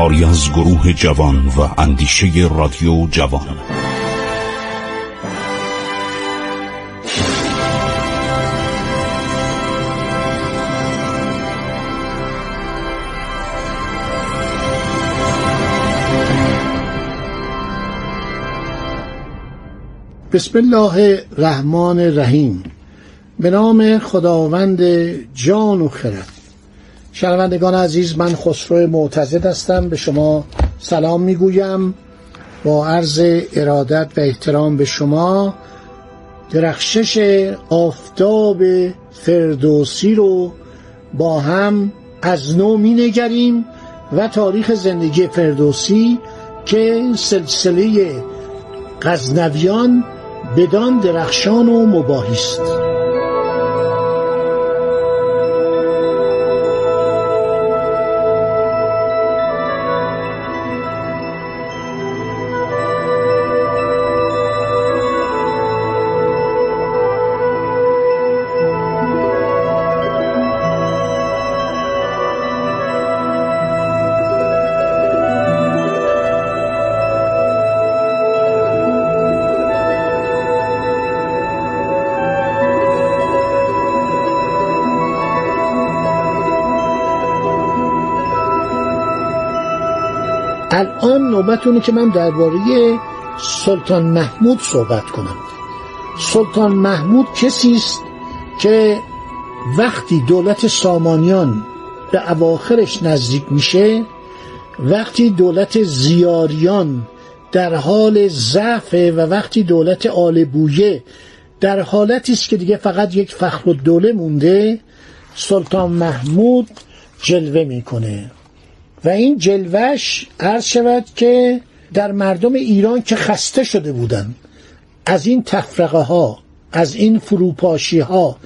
کاری از گروه جوان و اندیشه رادیو جوان. بسم الله الرحمن الرحیم. به نام خداوند جان و خرد. شنوندگان عزیز من خسرو معتزد هستم. به شما سلام می‌گویم. با عرض ارادت و احترام به شما درخشش آفتاب فردوسی رو با هم از نو می نگریم و تاریخ زندگی فردوسی که سلسله غزنویان بدان درخشان و مباهی است الان نوبتونه که من درباره سلطان محمود صحبت کنم. سلطان محمود کسی است که وقتی دولت سامانیان به اواخرش نزدیک میشه وقتی دولت زیاریان در حال ضعف و وقتی دولت آل بویه در حالتی است که دیگه فقط یک فخر الدوله مونده سلطان محمود جلوه می‌کنه. و این جلوش عرض شود که در مردم ایران که خسته شده بودن از این تفرقه ها از این فروپاشی ها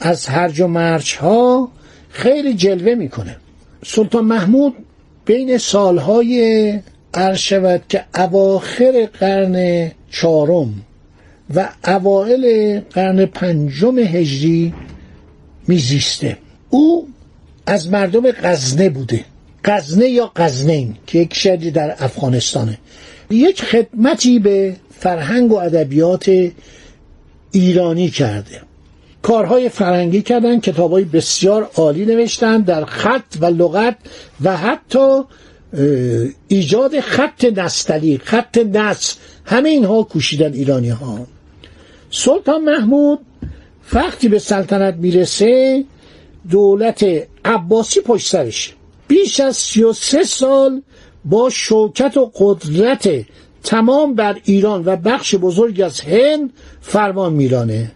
از هرج و مرج ها خیلی جلوه می‌کنه. سلطان محمود بین سالهای عرض شود که اواخر قرن چهارم و اوائل قرن پنجم هجری میزیسته. او از مردم غزنه بوده. غزنه یا غزنین که یک شهری در افغانستانه. یک خدمتی به فرهنگ و ادبیات ایرانی کرده. کارهای فرهنگی کردن کتابهای بسیار عالی نوشتن در خط و لغت و حتی ایجاد خط نستلی خط نس همه اینها کوشیدن ایرانی ها سلطان محمود وقتی به سلطنت می‌رسه دولت عباسی پشت سرشه. بیش از 33 سال با شوکت و قدرت تمام بر ایران و بخش بزرگ از هند فرمان میرانه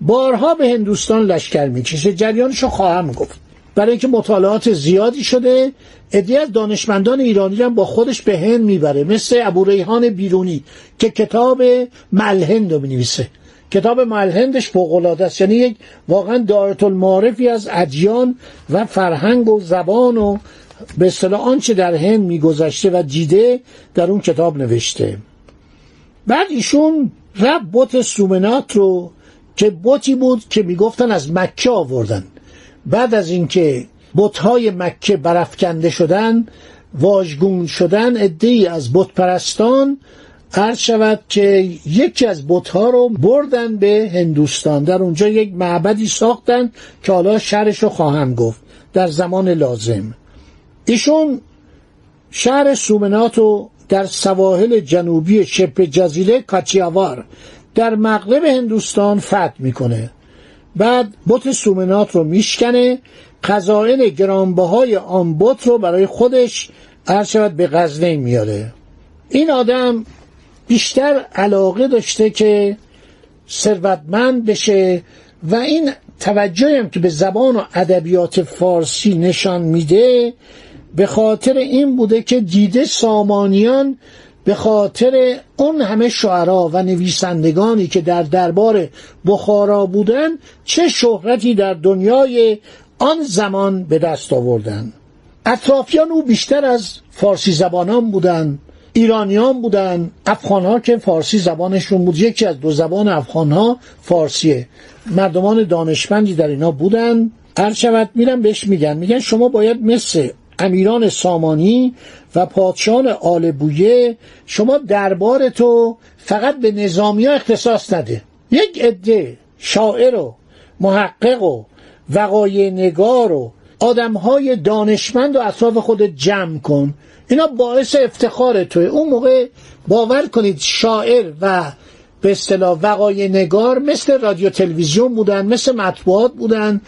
بارها به هندوستان لشکر می‌کشه. جریانشو خواهم گفت. برای اینکه مطالعات زیادی شده عدی از دانشمندان ایرانی هم با خودش به هند می‌بره. مثل ابو ریحان بیرونی که کتاب ملهند رو بنویسه کتاب ملهندش فوق‌العاده است. یعنی یک واقعا دایره المعارفی از ادیان و فرهنگ و زبان و به اصطلاح آنچه در هند میگذشته و دیده در اون کتاب نوشته. بعد ایشون رب بت سومنات رو که بتی بود که می‌گفتن از مکه آوردن. بعد از اینکه بتهای مکه برافکنده شدن واژگون شدن عدهای از بت پرستان عرض شود که یکی از بتها رو بردن به هندوستان. در اونجا یک معبدی ساختن که حالا شهرش رو خواهم گفت. در زمان لازم. ایشون شهر سومنات رو در سواحل جنوبی شبه جزیره کاچیاوار در مغرب هندوستان فتح می‌کنه. بعد بت سومنات رو میشکنه. خزائن گرانبهای آن بت رو برای خودش عرض شود به غزنه میاره این آدم بیشتر علاقه داشته که ثروتمند بشه و این توجهی هم که به زبان و ادبیات فارسی نشان میده به خاطر این بوده که دیده سامانیان به خاطر اون همه شعرا و نویسندگانی که در دربار بخارا بودن چه شهرتی در دنیای آن زمان به دست آوردن. اطرافیان او بیشتر از فارسی زبانان بودند. ایرانیان بودن افغان ها که فارسی زبانشون بود. یکی از دو زبان افغان ها فارسیه. مردمان دانشمندی در اینا بودن. هر شود میرن بهش میگن. میگن شما باید مثل امیران سامانی و پادشاهان آل بویه شما دربار تو فقط به نظامی ها اختصاص نده. یک عده شاعر و محقق و وقایع نگار و آدم های دانشمند و اطراف خود جمع کن. اینا باعث افتخار توی. اون موقع باور کنید شاعر و به اصطلاح وقایع نگار مثل رادیو تلویزیون بودن مثل مطبوعات بودن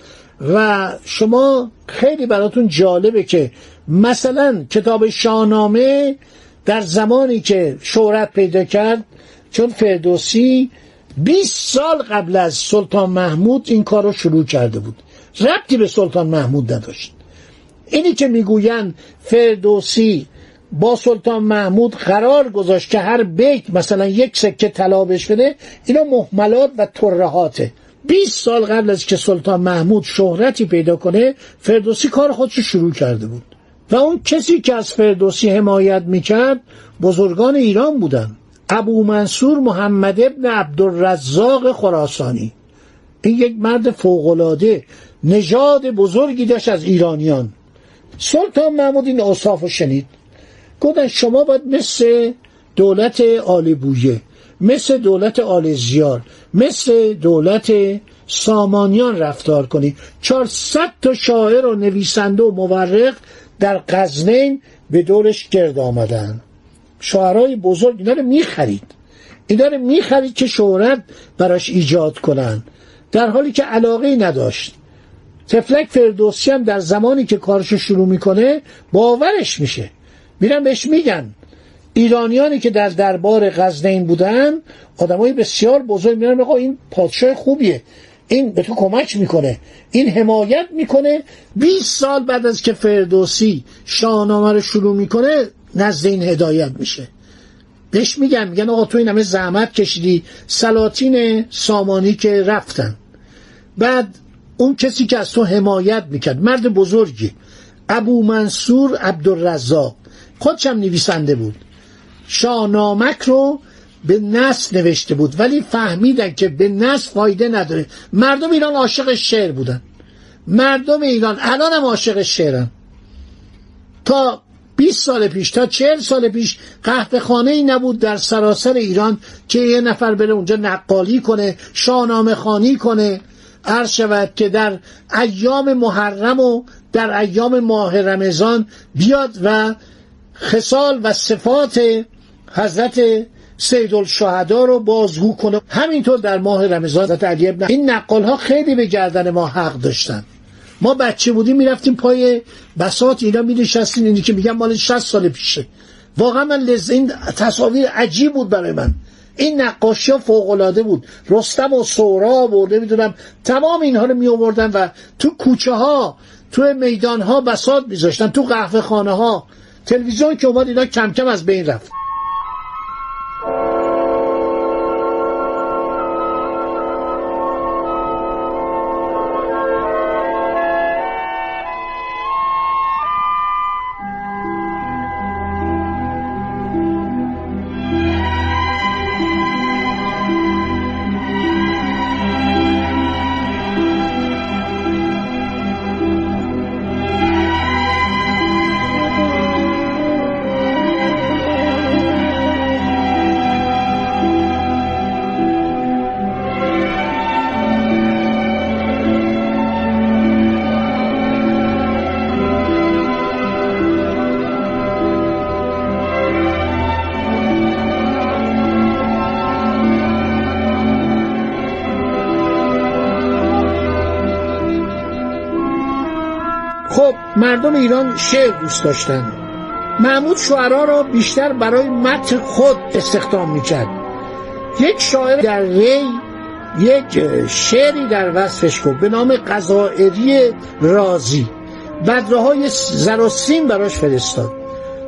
و شما خیلی براتون جالبه که مثلا کتاب شاهنامه در زمانی که شهرت پیدا کرد چون فردوسی 20 سال قبل از سلطان محمود این کار رو شروع کرده بود. ربطی به سلطان محمود نداشت. اینی که می‌گویند فردوسی با سلطان محمود قرار گذاشت که هر بیت مثلا یک سکه طلا بهش بده اینا محملات و ترهاته 20 سال قبل از که سلطان محمود شهرتی پیدا کنه فردوسی کار خودش رو شروع کرده بود. و اون کسی که از فردوسی حمایت می‌کرد بزرگان ایران بودن. ابو منصور محمد ابن عبدالرزاق خراسانی. این یک مرد فوقلاده نژاد بزرگی داشت از ایرانیان. سلطان محمود این اصاف شنید. گفتن شما باید مثل دولت آل بویه مثل دولت آل زیار مثل دولت سامانیان رفتار کنی چهارصد تا شاعر و نویسنده و مورق در غزنین به دورش گرد آمدن. شاعرای بزرگ اینا رو می‌خرید. اینا رو می‌خرید که شهرت براش ایجاد کنن. در حالی که علاقه نداشت. تفلک فردوسی هم در زمانی که کارشو شروع می‌کنه باورش میشه. میرن بهش میگن. ایرانیانی که در دربار غزنین بودن آدمای بسیار بزرگ میرن میگن این پادشاه خوبیه. این به تو کمک می‌کنه. این حمایت می‌کنه. 20 سال بعد از که فردوسی شاهنامه رو شروع می‌کنه نزد این هدایت میشه. بهش میگن میگن آقا تو این همه زحمت کشیدی. سلاطین سامانی که رفتن. بعد اون کسی که از تو حمایت می‌کرد مرد بزرگی ابو منصور عبدالرزاق خودشم نویسنده بود. شاهنامک رو به نصف نوشته بود ولی فهمیدن که به نصف فایده نداره. مردم ایران عاشق شعر بودن. مردم ایران الان هم عاشق شعرن. تا 20 سال پیش تا 40 سال پیش قهوه خانه ای نبود در سراسر ایران که یه نفر بره اونجا نقالی کنه شاهنامه خانی کنه. عرض شود که در ایام محرم و در ایام ماه رمضان بیاد و خصال و صفات حضرت سید الشهدا رو بازگو کنه. همینطور در ماه رمضان حضرت علی ابن این نقال ها خیلی به گردن ما حق داشتن. ما بچه بودیم می‌رفتیم پای بساط اینا می نشستیم اینی که میگم مال 60 سال پیشه. واقعا من لز این تصاویر عجیب بود برای من. این نقاشی ها فوق العاده بود. رستم و سهراب و نمی‌دونم تمام اینها رو می آوردن و تو کوچه ها تو میدان ها بساط میذاشتن تو قهوه خانه ها تلویزیون که اومد اینا کم کم از بین رفت. مردم ایران شعر دوست داشتن. محمود شعرا را بیشتر برای متن خود استخدام می‌کرد. یک شاعر در ری یک شعری در وصفش کن به نام قضائری رازی. بدره های زراسیم براش فرستاد.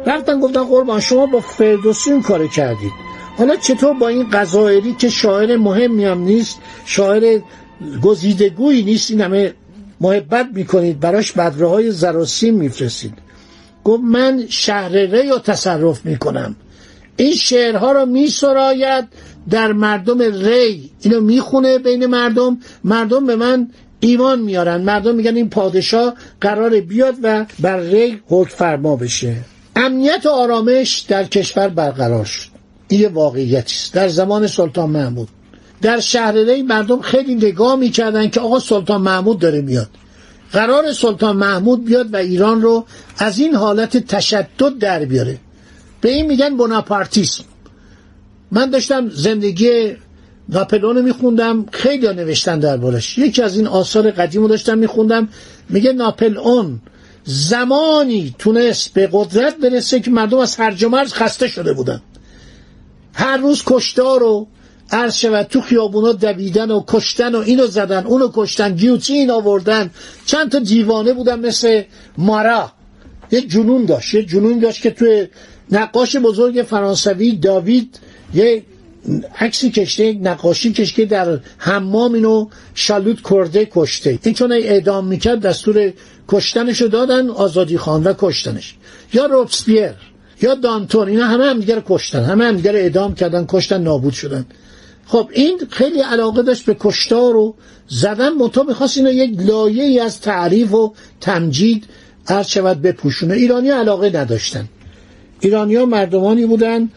رفتن گفتن قربان شما با فردوسی کار کردید. حالا چطور با این قضائری که شاعر مهمی هم نیست شاعر گزیدگویی نیست این همه محبت می‌کنید براش بدره های زراسیم میفرستید. گفت من شهر ری رو تصرف می‌کنم. این شعرها رو می سراید در مردم ری. اینو می‌خونه بین مردم. مردم به من ایمان میارن مردم میگن این پادشاه قرار بیاد و بر ری حکم فرما بشه. امنیت و آرامش در کشور برقرار شد. این یه واقعیتی است. در زمان سلطان محمود. در شهر ری مردم خیلی نگاه می‌کردن که آقا سلطان محمود داره میاد. قرار سلطان محمود بیاد و ایران رو از این حالت تشدد در بیاره. به این میگن بناپارتیسم. من داشتم زندگی ناپلون رو میخوندم خیلی ها نوشتن دربارش. یکی از این آثار قدیم رو داشتم میخوندم میگه ناپلئون زمانی تونست به قدرت برسه که مردم از هرج و مرز خسته شده بودن. هر روز کشتار و عرض شود تو خیابونا دویدن و کشتن و اینو زدن اونو کشتن گیوتین آوردن. چند تا دیوانه بودن مثل مارا. یه جنون داشت یه جنون داشت که توی نقاش بزرگ فرانسوی داوید یه عکسی کشته نقاشی کشته در حمام اینو شالوت کرده کشته. این چون اعدام می‌کرد دستور کشتنشو دادن آزادی خان و کشتنش. یا روبسپیر یا دانتون اینا همه هم دیگر کشتن همه هم دیگر اعدام کردن کشتن نابود شدن. خب این خیلی علاقه داشت به کشتار و زدن منطقه می‌خواست اینو یک لایه از تعریف و تمجید عرض شود بپوشونه. ایرانی علاقه نداشتن. ایرانی ها مردمانی بودن.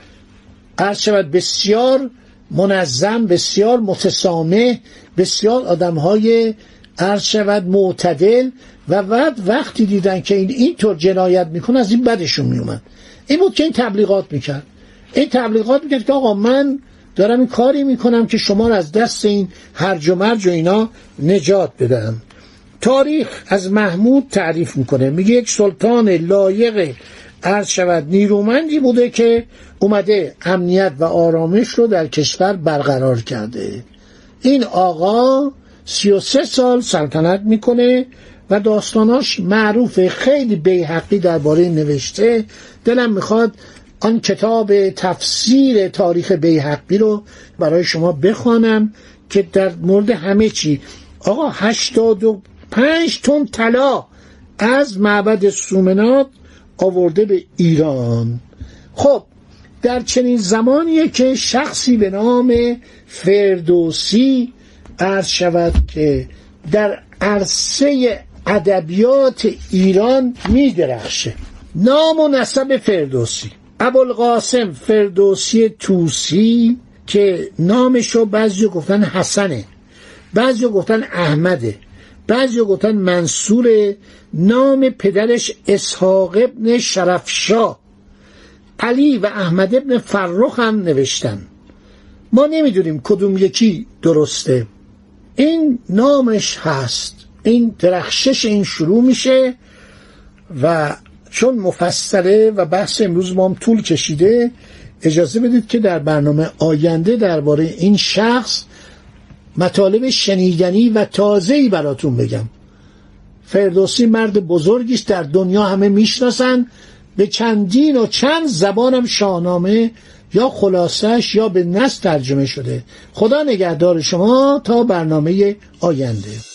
عرض شود بسیار منظم بسیار متسامه بسیار آدم های عرض شود معتدل و بعد وقتی دیدن که این اینطور جنایت می‌کنه از این بدشون میومد این بود که این تبلیغات می‌کرد. این تبلیغات می‌کرد که آقا من دارم این کاری می‌کنم که شما رو از دست این هرج و مرج و اینا نجات بدم تاریخ از محمود تعریف می‌کنه. میگه یک سلطان لایق عرض شود نیرومندی بوده که اومده امنیت و آرامش رو در کشور برقرار کرده. این آقا سی و سه سال سلطنت می‌کنه و داستاناش معروفه خیلی بیحقی درباره نوشته. دلم می‌خواد آن کتاب تفسیر تاریخ بیحقی رو برای شما بخوانم که در مورد همه چی. آقا هشتاد و پنج تن طلا از معبد سومنات آورده به ایران. خب در چنین زمانیه که شخصی به نام فردوسی عرض شود که در عرصه ادبیات ایران می درخشه نام و نسب فردوسی. ابوالقاسم فردوسی توسی که نامشو بعضی گفتن حسنه بعضی گفتن احمده بعضی گفتن منصور نام پدرش اسحاق ابن شرفشاه. علی و احمد ابن فرخ هم نوشتن. ما نمی‌دونیم کدوم یکی درسته. این نامش هست. این درخشش این شروع میشه و چون مفصله و بحث امروز ما هم طول کشیده اجازه بدید که در برنامه آینده درباره این شخص مطالب شنیدنی و تازه‌ای براتون بگم. فردوسی مرد بزرگیست در دنیا همه می‌شناسن. به چندین و چند زبانم شاهنامه یا خلاصش یا به نص ترجمه شده. خدا نگهدار شما تا برنامه آینده.